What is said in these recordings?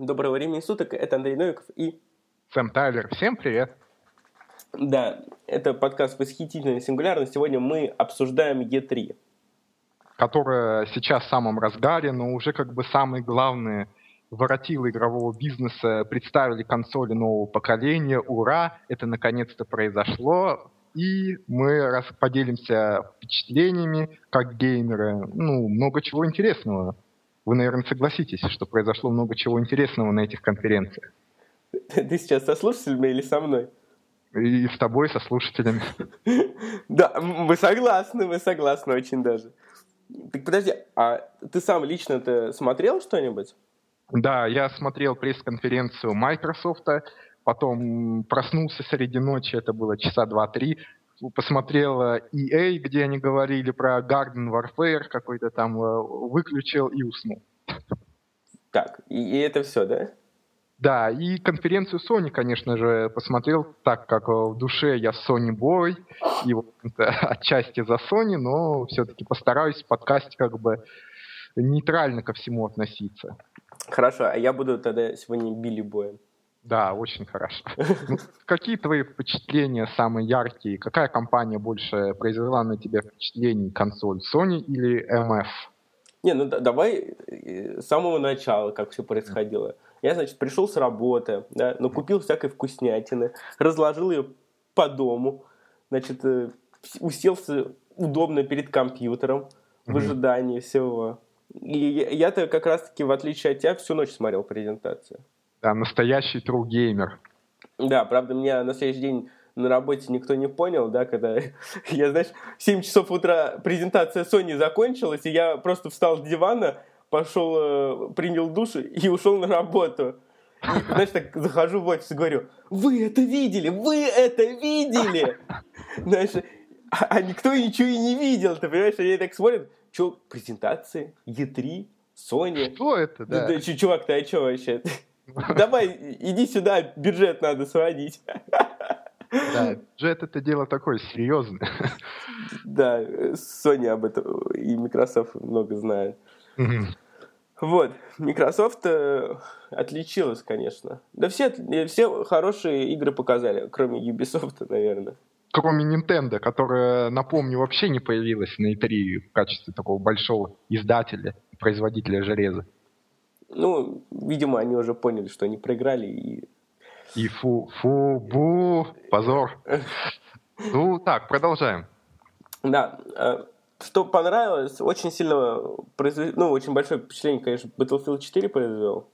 Доброго времени суток, это Андрей Новиков и... Сэм Тайлер. Всем привет. Да, это подкаст «Восхитительная сингулярность». Сегодня мы обсуждаем E3. Которая сейчас в самом разгаре, но уже как бы самые главные воротилы игрового бизнеса представили консоли нового поколения. Ура! Это наконец-то произошло. И мы поделимся впечатлениями, как геймеры. Ну, много чего интересного вы, наверное, согласитесь, что произошло много чего интересного на этих конференциях. Ты сейчас со слушателями или со мной? И с тобой, со слушателями. Да, мы согласны, мы согласны очень даже. Так подожди, а ты сам лично-то смотрел что-нибудь? Да, я смотрел пресс-конференцию Microsoft, потом проснулся среди ночи, это было часа два-три, посмотрел EA, где они говорили про Garden Warfare, какой-то там э, выключил и уснул. Так, и, и это все, да? Да, и конференцию Sony, конечно же, посмотрел, так как э, в душе я Sony Boy, и вот отчасти за Sony, но все-таки постараюсь в подкасте как бы нейтрально ко всему относиться. Хорошо, а я буду тогда сегодня Билли Боем. Да, очень хорошо. Ну, какие твои впечатления самые яркие? Какая компания больше произвела на тебя впечатление? Консоль Sony или MF? Не, ну давай э, с самого начала, как все происходило. Я, значит, пришел с работы, да, но купил всякой вкуснятины, разложил ее по дому, значит, э, уселся удобно перед компьютером в ожидании всего. И я-то как раз-таки, в отличие от тебя, всю ночь смотрел презентацию. Да, настоящий true геймер. Да, правда, меня на следующий день на работе никто не понял, да, когда я, знаешь, в 7 часов утра презентация Sony закончилась, и я просто встал с дивана, пошел, э, принял душ и ушел на работу. И, знаешь, так захожу в офис и говорю, вы это видели, вы это видели! Знаешь, а, а никто ничего и не видел, ты понимаешь, они так смотрят, что, презентации, E3, Sony. Что это, да? да чувак, ты а что вообще? Давай, иди сюда, бюджет надо сводить. Да, бюджет это дело такое серьезное. Да, Sony об этом и Microsoft много знают. Вот, Microsoft э, отличилась, конечно. Да все, все хорошие игры показали, кроме Ubisoft, наверное. Кроме Nintendo, которая, напомню, вообще не появилась на E3 в качестве такого большого издателя, производителя железа. Ну, видимо, они уже поняли, что они проиграли и... И фу, фу, бу, позор. Ну, так, продолжаем. Да, э, что понравилось, очень сильно произвел, ну, очень большое впечатление, конечно, Battlefield 4 произвел.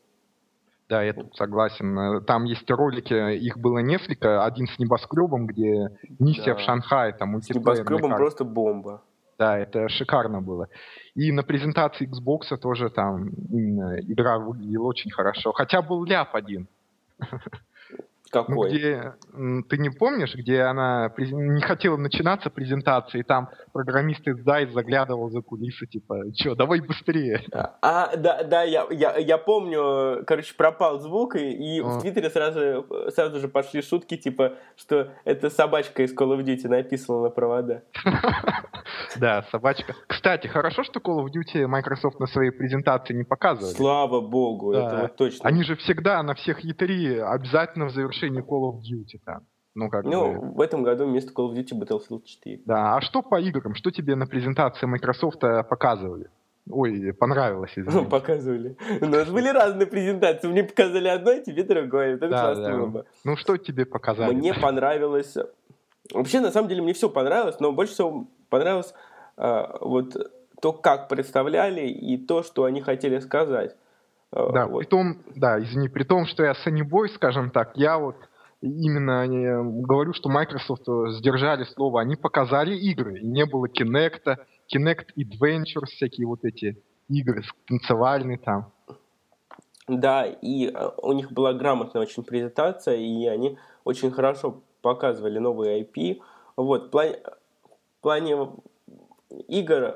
Да, я тут согласен. Там есть ролики, их было несколько. Один с небоскребом, где миссия да. в Шанхае, там С небоскребом просто бомба. Да, это шикарно было. И на презентации Xbox тоже там игра выглядела очень хорошо. Хотя был ляп один. Какой? Ну, где, ты не помнишь, где она не хотела начинаться презентации, и там программист из DICE заглядывал за кулисы, типа, что, давай быстрее. А, да, да, я, я, я помню, короче, пропал звук, и, и в Твиттере сразу, сразу же пошли шутки, типа, что это собачка из Call of Duty написана на провода. Да, собачка. Кстати, хорошо, что Call of Duty Microsoft на своей презентации не показывали. Слава богу, это вот точно. Они же всегда на всех E3 обязательно в завершении Call of Duty там. Ну, как ну бы... в этом году вместо Call of Duty Battlefield 4. Да, а что по играм? Что тебе на презентации Microsoft показывали? Ой, понравилось, извините. Показывали. У нас были разные презентации. Мне показали одно, а тебе другое. Это да, классно да. Ну, что тебе показали? Мне понравилось... Вообще, на самом деле, мне все понравилось, но больше всего понравилось а, вот то, как представляли и то, что они хотели сказать. А, да, вот. при том, да, извини, при том, что я Boy, скажем так, я вот именно говорю, что Microsoft сдержали слово, они показали игры, и не было Kinect, Kinect Adventures, всякие вот эти игры танцевальные там. Да, и у них была грамотная очень презентация, и они очень хорошо показывали новые IP. Вот, в плане, в плане игр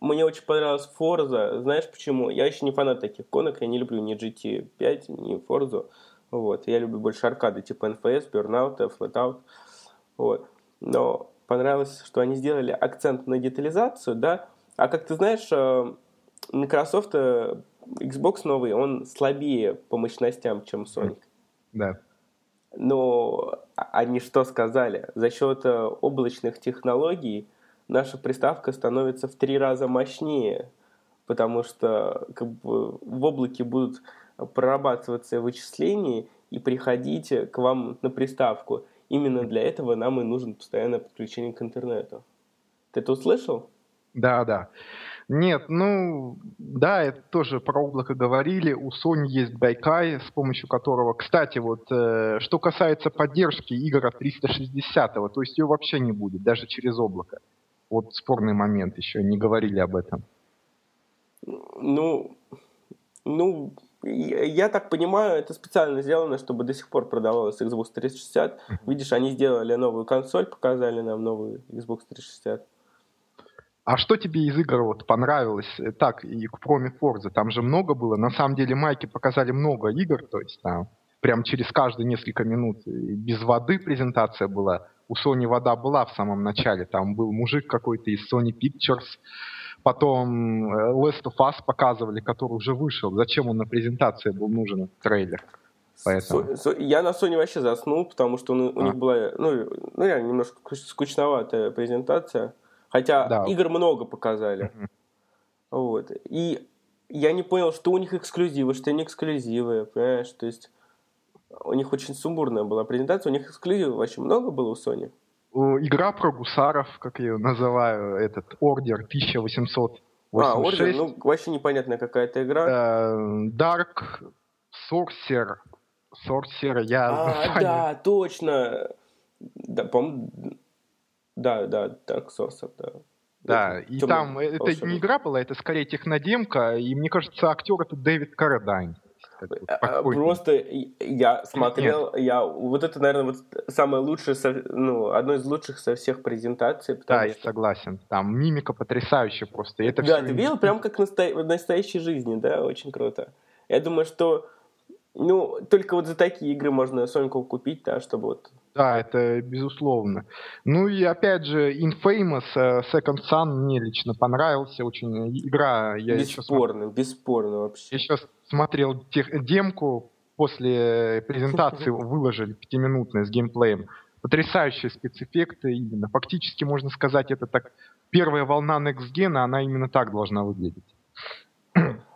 мне очень понравилась Forza. Знаешь почему? Я еще не фанат таких конок, я не люблю ни GT5, ни Forza. Вот. Я люблю больше аркады, типа NFS, Burnout, Flatout. Вот. Но понравилось, что они сделали акцент на детализацию, да. А как ты знаешь, э, Microsoft э, Xbox новый, он слабее по мощностям, чем Sonic. Да. Но они что сказали? За счет э, облачных технологий наша приставка становится в три раза мощнее, потому что как бы, в облаке будут прорабатываться вычисления и приходить к вам на приставку. Именно для этого нам и нужен постоянное подключение к интернету. Ты это услышал? Да, да. Нет, ну, да, это тоже про облако говорили. У Sony есть Gaikai, с помощью которого... Кстати, вот, э, что касается поддержки игр от 360, то есть ее вообще не будет, даже через облако. Вот спорный момент еще, не говорили об этом. Ну, ну, я так понимаю, это специально сделано, чтобы до сих пор продавалась Xbox 360. Видишь, они сделали новую консоль, показали нам новую Xbox 360. А что тебе из игр вот понравилось? Э, так, и кроме Forza, там же много было. На самом деле майки показали много игр, то есть там прям через каждые несколько минут. без воды презентация была. У Sony вода была в самом начале. Там был мужик какой-то из Sony Pictures. Потом э, Last of Us показывали, который уже вышел. Зачем он на презентации был нужен, трейлер? Поэтому. Со, со, я на Sony вообще заснул, потому что у, у а. них была ну, ну, реально немножко скучноватая презентация. Хотя да. игр много показали. Mm-hmm. Вот. И я не понял, что у них эксклюзивы, что не эксклюзивы, понимаешь? То есть у них очень сумбурная была презентация, у них эксклюзивов вообще много было у Sony. Игра про гусаров, как я ее называю, этот Ордер 1886. А, Ордер, ну вообще непонятная какая-то игра. Э, Dark Sorcerer. Sorcerer, я... А, да, точно. Да, по да, да, Dark Source, да. Да, и Темный там это волшебный. не игра была, это скорее технодемка, и мне кажется, актер это Дэвид Карадайн. А, а, просто я смотрел, Нет. я вот это, наверное, вот самое лучшее, ну, одно из лучших со всех презентаций. Да, что... я согласен. Там мимика потрясающая просто. это да, ты видел прям как насто... в настоящей жизни, да, очень круто. Я думаю, что ну, только вот за такие игры можно Соньку купить, да, чтобы вот... Да, это безусловно. Ну и опять же, Infamous uh, Second Son мне лично понравился очень. Игра... Я бесспорно, еще бесспорно вообще. Я сейчас смотрел тех, демку, после презентации выложили пятиминутную с геймплеем. Потрясающие спецэффекты именно. Фактически, можно сказать, это так... Первая волна Next Gen, она именно так должна выглядеть.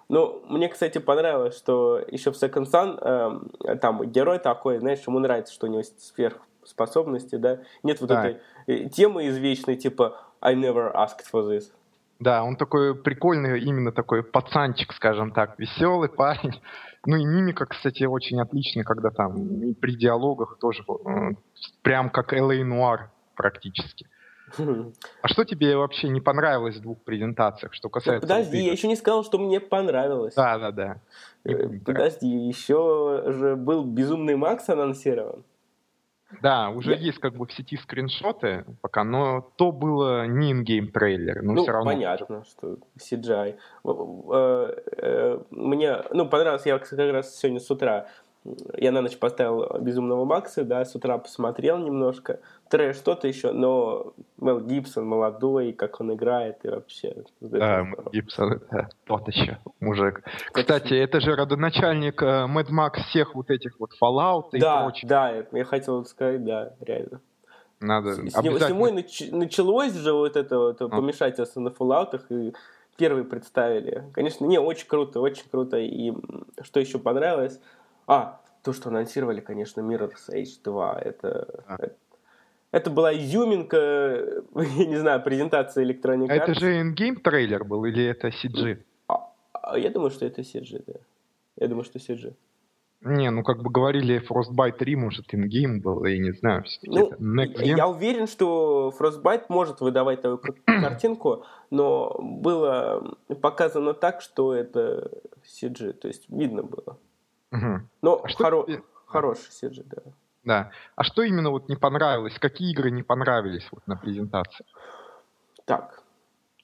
Ну, мне, кстати, понравилось, что еще в Second Sun э, там герой такой, знаешь, ему нравится, что у него есть сверхспособности, да. Нет вот да. этой э, темы извечной, типа I never asked for this. Да, он такой прикольный, именно такой пацанчик, скажем так, веселый парень. Ну и мимика, кстати, очень отличная, когда там и при диалогах тоже э, прям как Л.А. Нуар практически. А что тебе вообще не понравилось в двух презентациях, что касается... Подожди, я еще не сказал, что мне понравилось. Да, да, да. Э, подожди, еще же был Безумный Макс анонсирован. Да, уже я... есть как бы в сети скриншоты пока, но то было не ингейм трейлер, но ну, все равно. понятно, что CGI. Э, э, мне, ну, понравилось, я как раз сегодня с утра я на ночь поставил Безумного Макса, да, с утра посмотрел немножко. Трэш что-то еще, но Мел Гибсон молодой, как он играет и вообще. Да, Мел Гибсон это тот еще мужик. Кстати, это же родоначальник э, Мэд Макс всех вот этих вот Fallout и да, прочих. Да, я хотел сказать, да, реально. Надо с, обязательно... с него нач... началось же вот это вот а. помешательство на Fallout, и первые представили. Конечно, не, очень круто, очень круто. И что еще понравилось, а, то, что анонсировали, конечно, Mirror's Edge 2, это, а. это, это была изюминка, я не знаю, презентация Electronic Arts. А это же ингейм трейлер был или это CG? А, а, я думаю, что это CG, да. Я думаю, что CG. Не, ну как бы говорили, Frostbite 3, может, ингейм был, я не знаю. Ну, я уверен, что Frostbite может выдавать такую картинку, но было показано так, что это CG, то есть видно было. Угу. Но а хоро... хороший CG, да. Да. А что именно вот не понравилось? Какие игры не понравились вот на презентации? Так.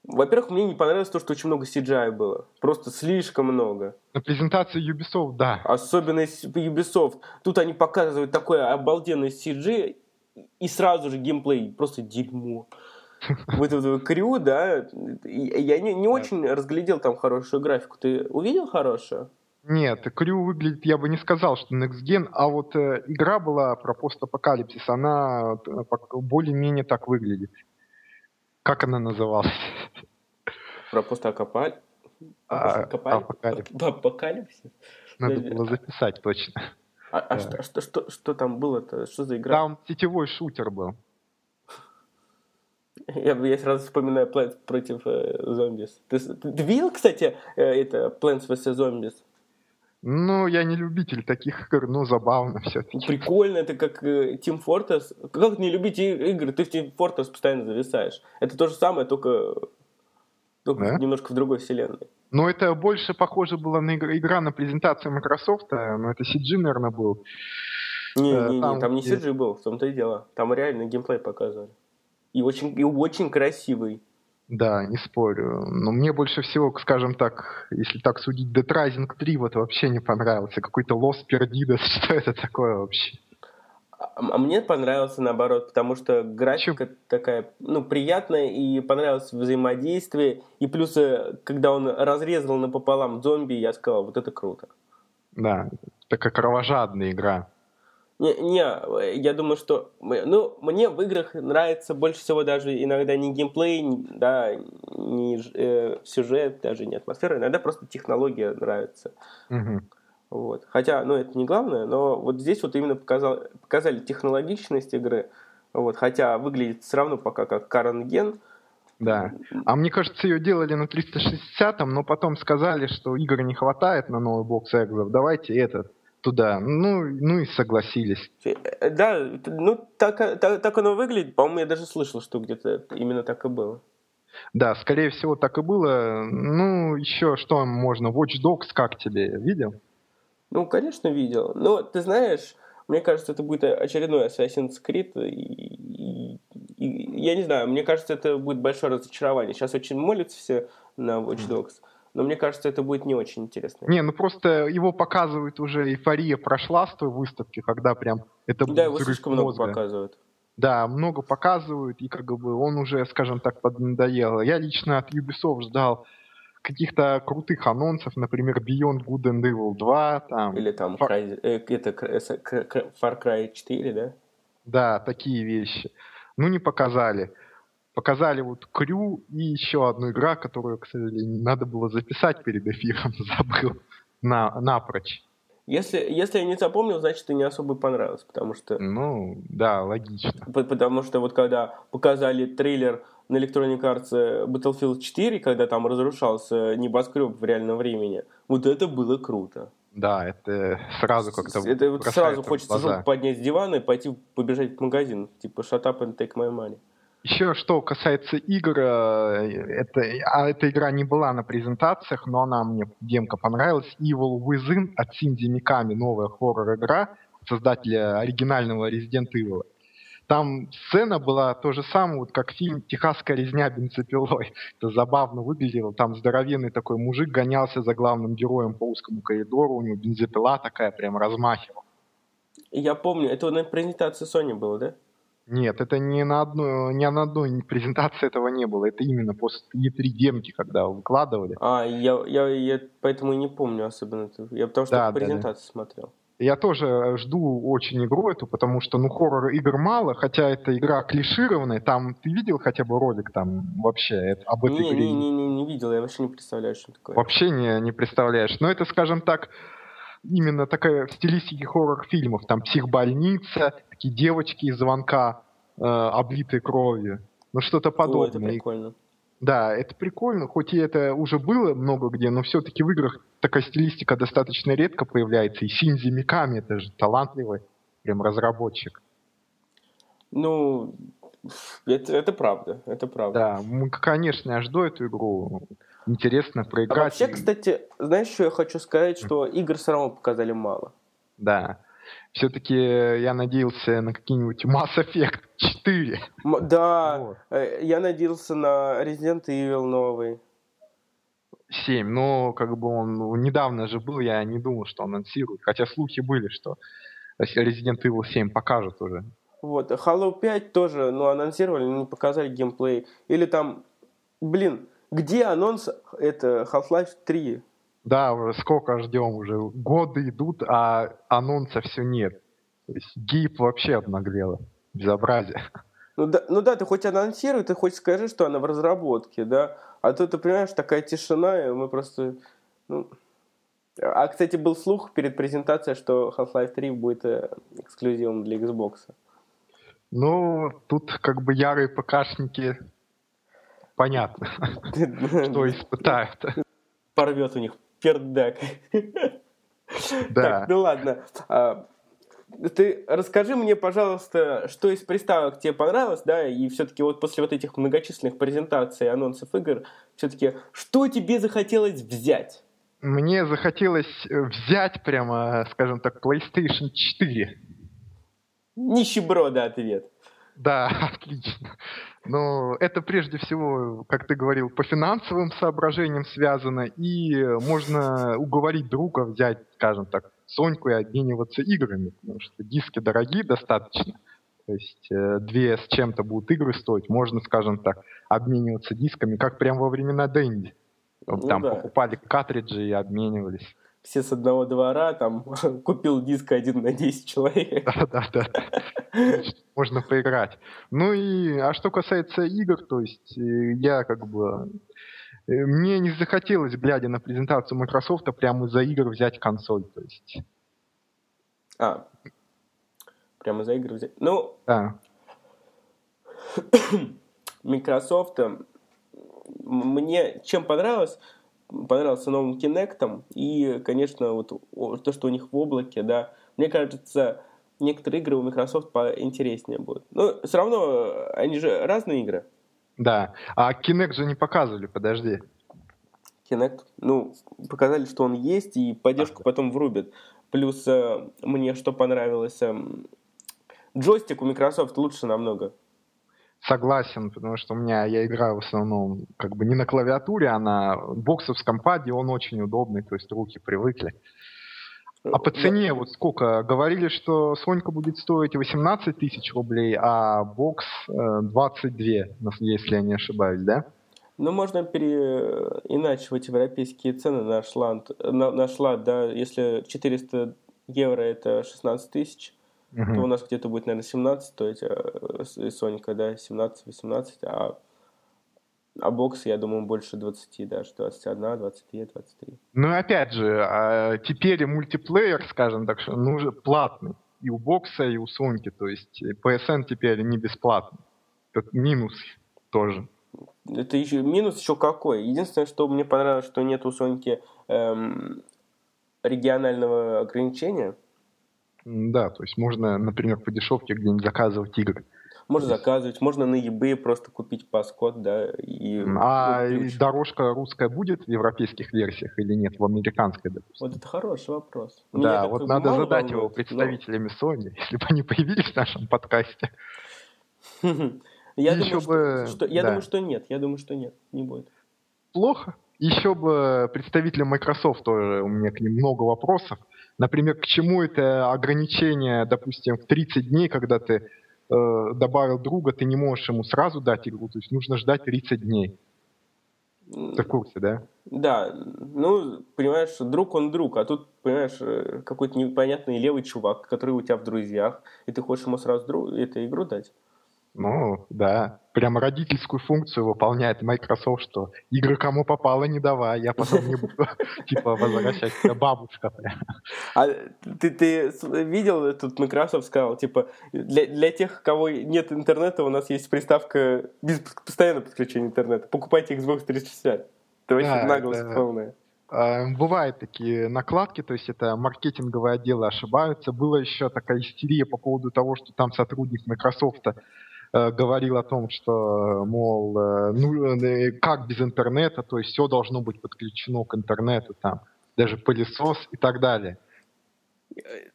Во-первых, мне не понравилось то, что очень много CGI было. Просто слишком много. На презентации Ubisoft, да. Особенно Ubisoft. Тут они показывают такое обалденное CG и сразу же геймплей. Просто дерьмо. вот этого крю, да, я не, не очень разглядел там хорошую графику. Ты увидел хорошую? Нет, Крю выглядит, я бы не сказал, что Next Gen, а вот э, игра была про постапокалипсис, она э, более-менее так выглядит. Как она называлась? Про постапокалипсис? А, апокалипсис. Надо было записать точно. А, а что, что, что, что там было-то? Что за игра? Там сетевой шутер был. Я, я сразу вспоминаю Plants против э, зомбис. Ты, ты видел, кстати, э, это Plants vs. Zombies? Ну, я не любитель таких игр, но забавно все-таки. Прикольно, это как э, Team Fortress. Как не любить игры? Ты в Team Fortress постоянно зависаешь. Это то же самое, только, только да? немножко в другой вселенной. Ну, это больше похоже было на игра, игра на презентацию Microsoft, э, но это CG, наверное, был. Не-не-не, там, там не CG был, в том-то и дело. Там реально геймплей показывали. И очень, и очень красивый. Да, не спорю. Но мне больше всего, скажем так, если так судить, Dead Rising 3 вот вообще не понравился. Какой-то Lost Perdidos, что это такое вообще? А, а мне понравился наоборот, потому что графика Чё? такая, ну, приятная, и понравилось взаимодействие. И плюс, э, когда он разрезал напополам зомби, я сказал, вот это круто. Да, такая кровожадная игра. Не, не, я думаю, что... Ну, мне в играх нравится больше всего даже иногда не геймплей, да, не э, сюжет, даже не атмосфера, иногда просто технология нравится. Угу. Вот. Хотя, ну, это не главное, но вот здесь вот именно показал, показали технологичность игры, вот, хотя выглядит все равно пока как Каренген. Да. А мне кажется, ее делали на 360-м, но потом сказали, что игр не хватает на новый бокс экзов. Давайте этот туда. Ну, ну и согласились. Э, да, ну так, так, так оно выглядит. По-моему, я даже слышал, что где-то именно так и было. Да, скорее всего, так и было. Ну, еще что можно? Watch Dogs как тебе? Видел? Ну, конечно, видел. Но ты знаешь, мне кажется, это будет очередной Assassin's Creed. И, и, и, я не знаю, мне кажется, это будет большое разочарование. Сейчас очень молятся все на Watch Dogs. Mm но мне кажется, это будет не очень интересно. Не, ну просто его показывают уже, эйфория прошла с той выставки, когда прям это Да, его слишком много показывают. Да, много показывают, и как бы он уже, скажем так, поднадоел. Я лично от Ubisoft ждал каких-то крутых анонсов, например, Beyond Good and Evil 2, там... Или там Far... Cry, э, это, Far Cry 4, да? Да, такие вещи. Ну, не показали показали вот Крю и еще одну игра, которую, к сожалению, надо было записать перед эфиром, забыл на, напрочь. Если, если я не запомнил, значит, ты не особо понравилось, потому что... Ну, да, логично. Потому что вот когда показали трейлер на Electronic Arts э, Battlefield 4, когда там разрушался небоскреб в реальном времени, вот это было круто. Да, это сразу как-то Это вот сразу хочется жопу поднять с дивана и пойти побежать в магазин, типа shut up and take my money. Еще что касается игр, э, это, а эта игра не была на презентациях, но она мне демка понравилась. Evil Within от Синди Миками, новая хоррор-игра создателя оригинального Resident Evil. Там сцена была то же самое, вот как фильм «Техасская резня бензопилой». Это забавно выглядело. Там здоровенный такой мужик гонялся за главным героем по узкому коридору, у него бензопила такая прям размахивала. Я помню, это на презентации Sony было, да? Нет, это не на одной, не на одной презентации этого не было. Это именно после E3 демки, когда выкладывали. А, я, я, я поэтому и не помню особенно. Я потому что да, презентацию да, да. смотрел. Я тоже жду очень игру эту, потому что, ну, хоррор игр мало, хотя эта игра клишированная. Там, ты видел хотя бы ролик там вообще это, об этой не, игре? Не, не, не, не видел, я вообще не представляю, что такое. Вообще не, не представляешь. Но это, скажем так, именно такая в стилистике хоррор-фильмов. Там психбольница, такие девочки из звонка, э, облитые кровью. Ну, что-то подобное. О, это прикольно. Да, это прикольно, хоть и это уже было много где, но все-таки в играх такая стилистика достаточно редко появляется. И Синзи Миками, это же талантливый прям разработчик. Ну, это, это правда, это правда. Да, мы, конечно, я жду эту игру. Интересно проиграть. А вообще, кстати, знаешь, что я хочу сказать, что игр все равно показали мало. Да. Все-таки я надеялся на какие-нибудь Mass Effect 4. Да, вот. Э, я надеялся на Resident Evil новый. 7, но как бы он недавно же был, я не думал, что он анонсирует. Хотя слухи были, что Resident Evil 7 покажут уже. Вот. Halo 5 тоже, ну, анонсировали, но не показали геймплей. Или там, блин, где анонс это Half-Life 3? Да, сколько ждем уже. Годы идут, а анонса все нет. То есть гип вообще обнаглела. Безобразие. Ну да, ну да, ты хоть анонсируй, ты хоть скажи, что она в разработке, да. А то ты понимаешь, такая тишина, и мы просто... Ну... А, кстати, был слух перед презентацией, что Half-Life 3 будет э, эксклюзивом для Xbox. Ну, тут как бы ярые ПКшники понятно, что испытают. Порвет у них пердак. Да. Так, ну ладно. А, ты расскажи мне, пожалуйста, что из приставок тебе понравилось, да, и все-таки вот после вот этих многочисленных презентаций, анонсов игр, все-таки, что тебе захотелось взять? Мне захотелось э, взять прямо, скажем так, PlayStation 4. Нищеброда ответ. Да, отлично. Но это прежде всего, как ты говорил, по финансовым соображениям связано, и можно уговорить друга взять, скажем так, Соньку и обмениваться играми, потому что диски дорогие достаточно. То есть э, две с чем-то будут игры стоить. Можно, скажем так, обмениваться дисками, как прямо во времена Дэнди. Ну, там да. покупали картриджи и обменивались. Все с одного двора, там купил диск один на 10 человек. Да-да-да. Можно поиграть. Ну и, а что касается игр, то есть э, я как бы Э, мне не захотелось, глядя на презентацию Microsoft, прямо из-за игр взять консоль. То есть. А, прямо за игры взять. Ну, да. Microsoft мне чем понравилось, понравился новым Kinect и, конечно, вот то, что у них в облаке, да, мне кажется, некоторые игры у Microsoft поинтереснее будут. Но все равно они же разные игры. Да. А Kinect же не показывали, подожди. Kinect? Ну, показали, что он есть, и поддержку а, потом врубят. Плюс э, мне что понравилось, э, джойстик у Microsoft лучше намного. Согласен, потому что у меня я играю в основном как бы не на клавиатуре, а на боксовском паде, он очень удобный, то есть руки привыкли. А по цене вот сколько? Говорили, что Сонька будет стоить 18 тысяч рублей, а бокс 22, э, если я не ошибаюсь, да? Ну, можно переиначивать европейские цены на шланд. На, на шлад, да, если 400 евро это 16 тысяч, угу. то у нас где-то будет, наверное, 17 стоить, э, Сонька, да, 17-18, а а бокс, я думаю, больше 20 даже, 21, 22, 23. Ну, опять же, а теперь мультиплеер, скажем так, что нужен платный. И у бокса, и у Соньки. То есть PSN теперь не бесплатный. Это минус тоже. Это еще минус еще какой? Единственное, что мне понравилось, что нет у Соньки эм, регионального ограничения. Да, то есть можно, например, по дешевке где-нибудь заказывать игры. Можно заказывать, можно на eBay просто купить паскот, да. И, а ну, дорожка русская будет в европейских версиях или нет, в американской, допустим? Вот это хороший вопрос. да, вот надо задать волнует, его представителями но... Sony, если бы они появились в нашем подкасте. Я, думаю, что, что, я да. думаю, что нет. Я думаю, что нет, не будет. Плохо. Еще бы представителям Microsoft тоже у меня к ним много вопросов. Например, к чему это ограничение, допустим, в 30 дней, когда ты э, добавил друга, ты не можешь ему сразу дать игру, то есть нужно ждать 30 дней. Ты в курсе, да? Да, ну, понимаешь, друг он друг, а тут, понимаешь, э, какой-то непонятный левый чувак, который у тебя в друзьях, и ты хочешь ему сразу друг, эту игру дать. Ну, да. Прям родительскую функцию выполняет Microsoft, что игры кому попало не давай, я потом не буду, типа, возвращать тебя бабушка. А ты, ты видел, тут Microsoft сказал, типа, для, для тех, кого нет интернета, у нас есть приставка без постоянного подключения интернета. Покупайте Xbox 360. Это вообще наглость полная. А, бывают такие накладки, то есть это маркетинговые отделы ошибаются. Была еще такая истерия по поводу того, что там сотрудник Microsoft говорил о том, что, мол, э, ну, э, как без интернета, то есть все должно быть подключено к интернету, там, даже пылесос и так далее.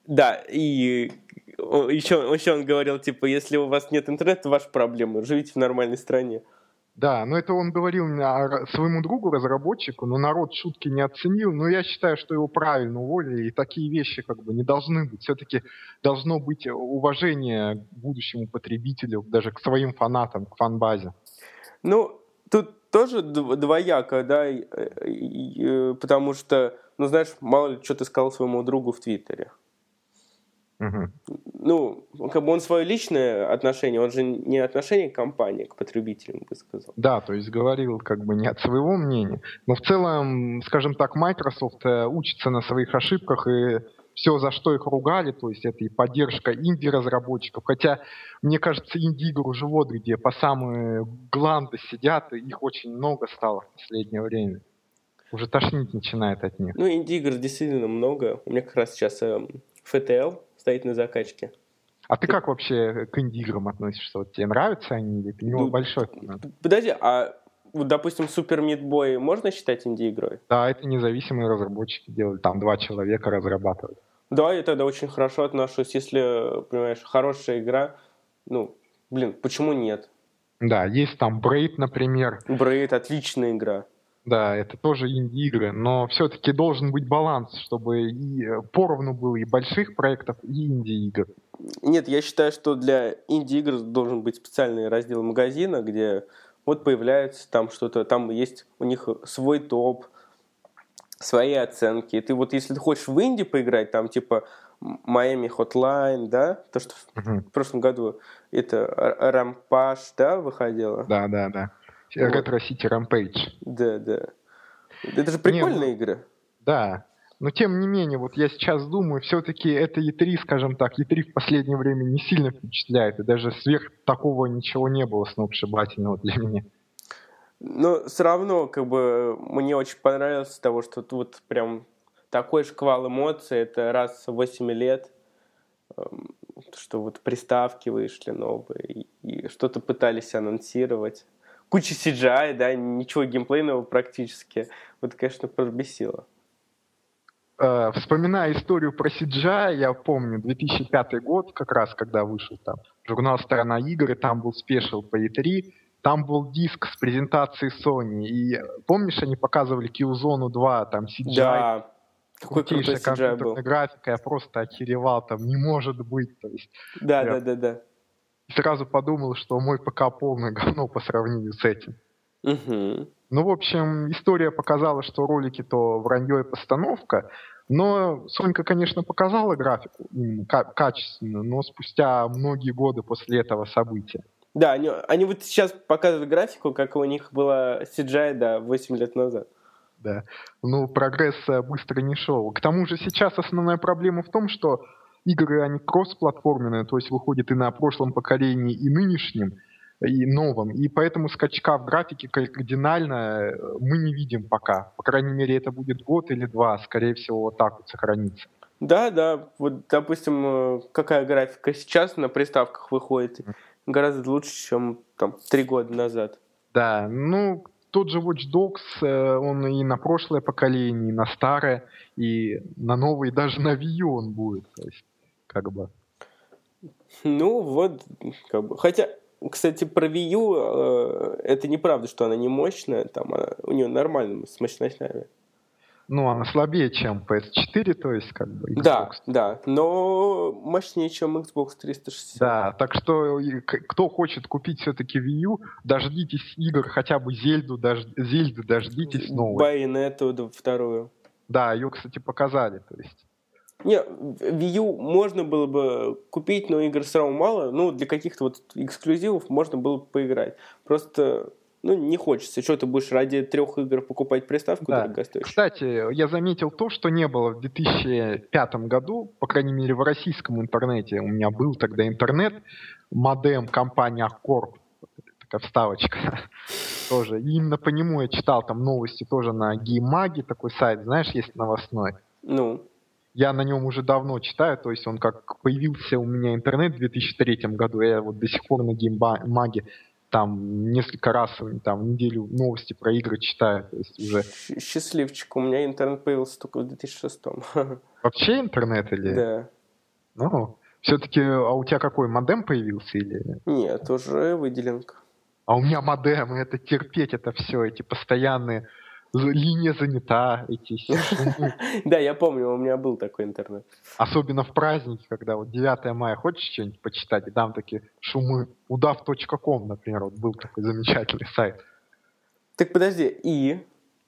Да, и еще, еще он говорил, типа, если у вас нет интернета, ваша проблема, живите в нормальной стране. Да, но это он говорил своему другу, разработчику, но народ шутки не оценил. Но я считаю, что его правильно уволили, и такие вещи как бы не должны быть. Все-таки должно быть уважение к будущему потребителю, даже к своим фанатам, к фанбазе. Ну, тут тоже двояко, да, э, потому что, ну, знаешь, мало ли, что ты сказал своему другу в Твиттере. Угу. Ну, как бы он свое личное отношение, он же не отношение к компании, к потребителям, бы сказал. Да, то есть говорил как бы не от своего мнения. Но в целом, скажем так, Microsoft э, учится на своих ошибках и все, за что их ругали, то есть это и поддержка инди-разработчиков. Хотя, мне кажется, инди-игр уже вот где по самые гланды сидят, и их очень много стало в последнее время. Уже тошнить начинает от них. Ну, инди-игр действительно много. У меня как раз сейчас э, FTL стоит на закачке. А ты как вообще к инди-играм относишься? Вот тебе нравятся они или ты не ну, большой? Подожди, а вот, допустим, Super Meat Boy можно считать инди-игрой? Да, это независимые разработчики делали, там два человека разрабатывают. Да, я тогда очень хорошо отношусь. Если, понимаешь, хорошая игра, ну, блин, почему нет? Да, есть там Брейд, например. Брейд, отличная игра. Да, это тоже инди-игры, но все-таки должен быть баланс, чтобы и э, поровну было и больших проектов, и инди-игр. Нет, я считаю, что для инди-игр должен быть специальный раздел магазина, где вот появляется там что-то, там есть у них свой топ, свои оценки. И ты вот, если ты хочешь в инди поиграть, там типа Miami Hotline, да, то, что uh-huh. в прошлом году это Рампаш, да, выходило? Да, да, да. Retro City Rampage. Да, да. Это же прикольные не, игры. Да. Но тем не менее, вот я сейчас думаю, все-таки это E3, скажем так, E3 в последнее время не сильно впечатляет, и даже сверх такого ничего не было сногсшибательного для меня. Но все равно, как бы, мне очень понравилось того, что тут прям такой шквал эмоций, это раз в 8 лет, эм, что вот приставки вышли новые, и что-то пытались анонсировать куча CGI, да, ничего геймплейного практически. Вот, конечно, пробесило. Э, вспоминая историю про CGI, я помню 2005 год, как раз когда вышел там журнал «Страна игр», и там был спешл по E3, там был диск с презентацией Sony, и помнишь, они показывали Killzone 2, там CGI, да. Какой крутой CGI был. графика, я просто охеревал, там не может быть. То есть, да, я... да, да, да сразу подумал, что мой ПК полное говно по сравнению с этим. Угу. Ну, в общем, история показала, что ролики-то вранье и постановка, но Сонька, конечно, показала графику качественную, но спустя многие годы после этого события. Да, они, они вот сейчас показывают графику, как у них была CGI, да, 8 лет назад. Да, ну, прогресс быстро не шел. К тому же сейчас основная проблема в том, что игры, они кроссплатформенные, то есть выходят и на прошлом поколении, и нынешнем, и новом. И поэтому скачка в графике кардинально э, мы не видим пока. По крайней мере, это будет год или два, скорее всего, вот так вот сохранится. Да, да. Вот, допустим, э, какая графика сейчас на приставках выходит, гораздо лучше, чем там три года назад. Да, ну, тот же Watch Dogs, э, он и на прошлое поколение, и на старое, и на новое, и даже на Wii он будет. То есть как бы. Ну, вот, как бы. Хотя, кстати, про Wii U, э, это неправда, что она не мощная, там она, у нее нормально с мощностями. Ну, она слабее, чем PS4, то есть, как бы, Xbox. Да, да, но мощнее, чем Xbox 360. Да, так что, кто хочет купить все-таки Wii U, дождитесь игр, хотя бы Зельду, дож... Зельду дождитесь новой. Байонету вторую. Да, ее, кстати, показали, то есть. Не, Wii U можно было бы купить, но игр все равно мало. Ну, для каких-то вот эксклюзивов можно было бы поиграть. Просто ну, не хочется. Что ты будешь ради трех игр покупать приставку да. дорогостоящую? Кстати, я заметил то, что не было в 2005 году, по крайней мере, в российском интернете. У меня был тогда интернет, модем компании Аккорд, такая вставочка тоже. И именно по нему я читал там новости тоже на Геймаге, такой сайт, знаешь, есть новостной. Ну я на нем уже давно читаю, то есть он как появился у меня интернет в 2003 году, я вот до сих пор на геймбаге там несколько раз там в неделю новости про игры читаю, то есть уже... Счастливчик, у меня интернет появился только в 2006 Вообще интернет или? Да. Ну, все-таки, а у тебя какой, модем появился или? Нет, уже выделенка. А у меня модем, это терпеть это все, эти постоянные линия занята, эти. Да, я помню, у меня был такой интернет. Особенно в праздники, когда вот 9 мая хочешь что-нибудь почитать, и там такие шумы. Удав.ком, например, вот был такой замечательный сайт. Так подожди, и?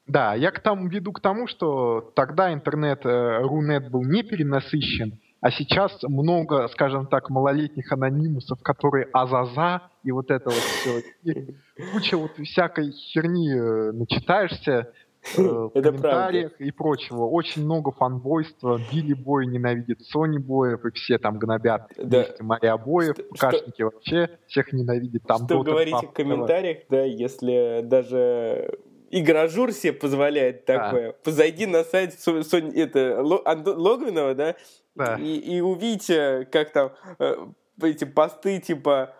Да, я к тому веду к тому, что тогда интернет, э, Рунет был не перенасыщен, а сейчас много, скажем так, малолетних анонимусов, которые азаза и вот это вот все. И куча вот всякой херни э, начитаешься э, в комментариях и прочего. Очень много фанбойства. Билли Бой ненавидит Сони Боев, и все там гнобят да. Мария Боев. Кашники вообще всех ненавидит. Там что говорите в комментариях, да, если даже Игражур себе позволяет такое. Да. Позайди на сайт Сони, это, Логвинова, да, да. И, и увидите, как там э, эти посты, типа,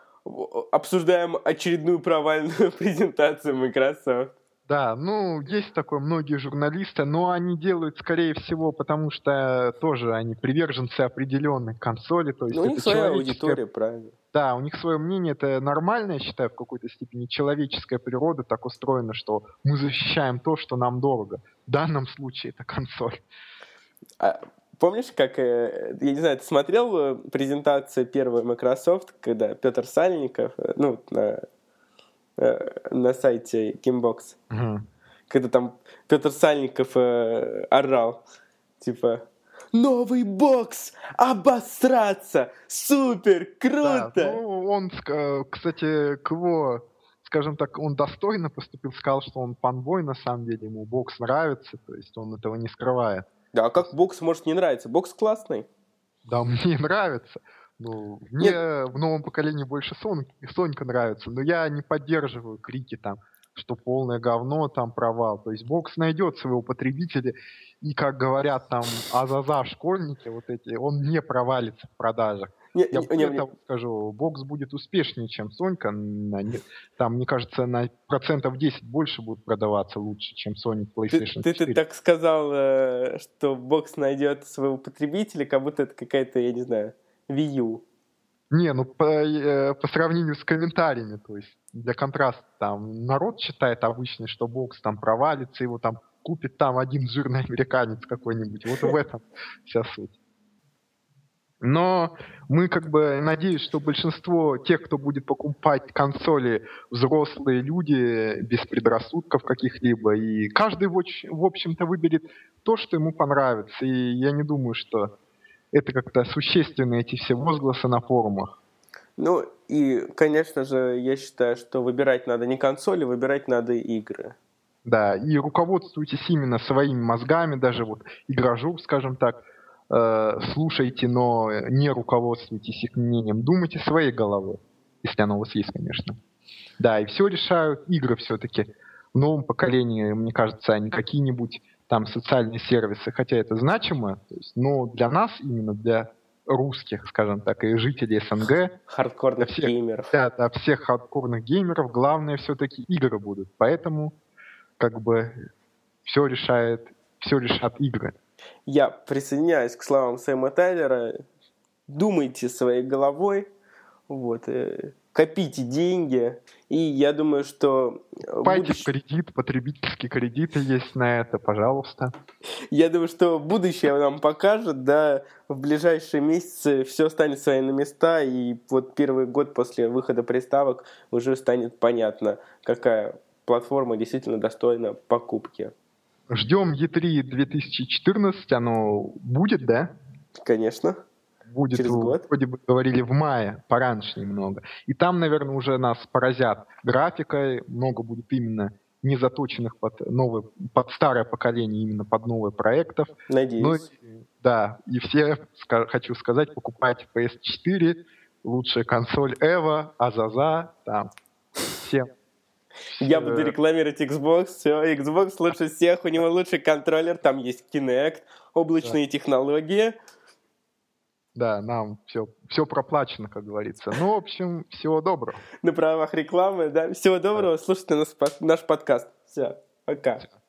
обсуждаем очередную провальную презентацию Microsoft. Да, ну, есть такое, многие журналисты, но они делают, скорее всего, потому что тоже они приверженцы определенной консоли. То есть ну, у них своя аудитория, правильно. Да, у них свое мнение, это нормально, я считаю, в какой-то степени. Человеческая природа так устроена, что мы защищаем то, что нам дорого. В данном случае это консоль. А Помнишь, как, э, я не знаю, ты смотрел э, презентацию первой Microsoft, когда Петр Сальников, э, ну, на, на сайте Gamebox, угу. когда там Петр Сальников орал, типа, новый бокс, обосраться, супер, круто. Да, ну, он, кстати, к его, скажем так, он достойно поступил, сказал, что он фанбой, на самом деле, ему бокс нравится, то есть он этого не скрывает. Да, а как бокс может не нравиться? Бокс классный. Да, мне нравится. Ну, мне Нет. в новом поколении больше Сон, Сонька нравится, но я не поддерживаю крики там, что полное говно, там провал. То есть бокс найдет своего потребителя, и, как говорят там Азаза школьники, вот эти, он не провалится в продажах. Не, я не, не, скажу, бокс будет успешнее, чем Сонька. На, там, мне кажется, на процентов 10 больше будет продаваться лучше, чем Sony PlayStation ты, 4. Ты, ты так сказал, э, что бокс найдет своего потребителя, как будто это какая-то, я не знаю, Wii U. Не, ну по, э, по сравнению с комментариями, то есть для контраста там народ считает обычно, что бокс там провалится, его там купит там один жирный американец какой-нибудь. Вот в этом вся суть. Но мы как бы надеюсь, что большинство тех, кто будет покупать консоли, взрослые люди без предрассудков каких-либо. И каждый, в общем-то, выберет то, что ему понравится. И я не думаю, что это как-то существенно, эти все возгласы на форумах. Ну, и, конечно же, я считаю, что выбирать надо не консоли, выбирать надо игры. Да, и руководствуйтесь именно своими мозгами, даже вот игражур, скажем так, слушайте, но не руководствуйтесь их мнением, думайте своей головой, если оно у вас есть, конечно. Да, и все решают игры все-таки. В новом поколении, мне кажется, они какие-нибудь там социальные сервисы, хотя это значимо, то есть, но для нас, именно для русских, скажем так, и жителей СНГ. Хардкорных всех, геймеров. Да, для всех хардкорных геймеров главное все-таки игры будут. Поэтому как бы все решает, все решат игры. Я присоединяюсь к словам Сэма Тайлера. Думайте своей головой, вот, э, копите деньги, и я думаю, что... Покупайте будущ... кредит, потребительские кредиты есть на это, пожалуйста. Я думаю, что будущее нам покажет, да, в ближайшие месяцы все станет свои на места, и вот первый год после выхода приставок уже станет понятно, какая платформа действительно достойна покупки. Ждем E3 2014, оно будет, да? Конечно. Будет, Через год. вроде бы говорили, в мае, пораньше немного. И там, наверное, уже нас поразят графикой, много будет именно не заточенных под новое, под старое поколение, именно под новые проектов. Надеюсь. Ну, да, и все, хочу сказать, покупайте PS4, лучшая консоль Evo, Азаза, там, всем я буду э. рекламировать Xbox, все, Xbox лучше всех, у него лучший контроллер, там есть Kinect, облачные да. технологии. Да, нам все, все проплачено, как говорится. Ну, в общем, всего доброго. На правах рекламы, да. Всего доброго, слушайте наш, наш подкаст. Все, пока. Все.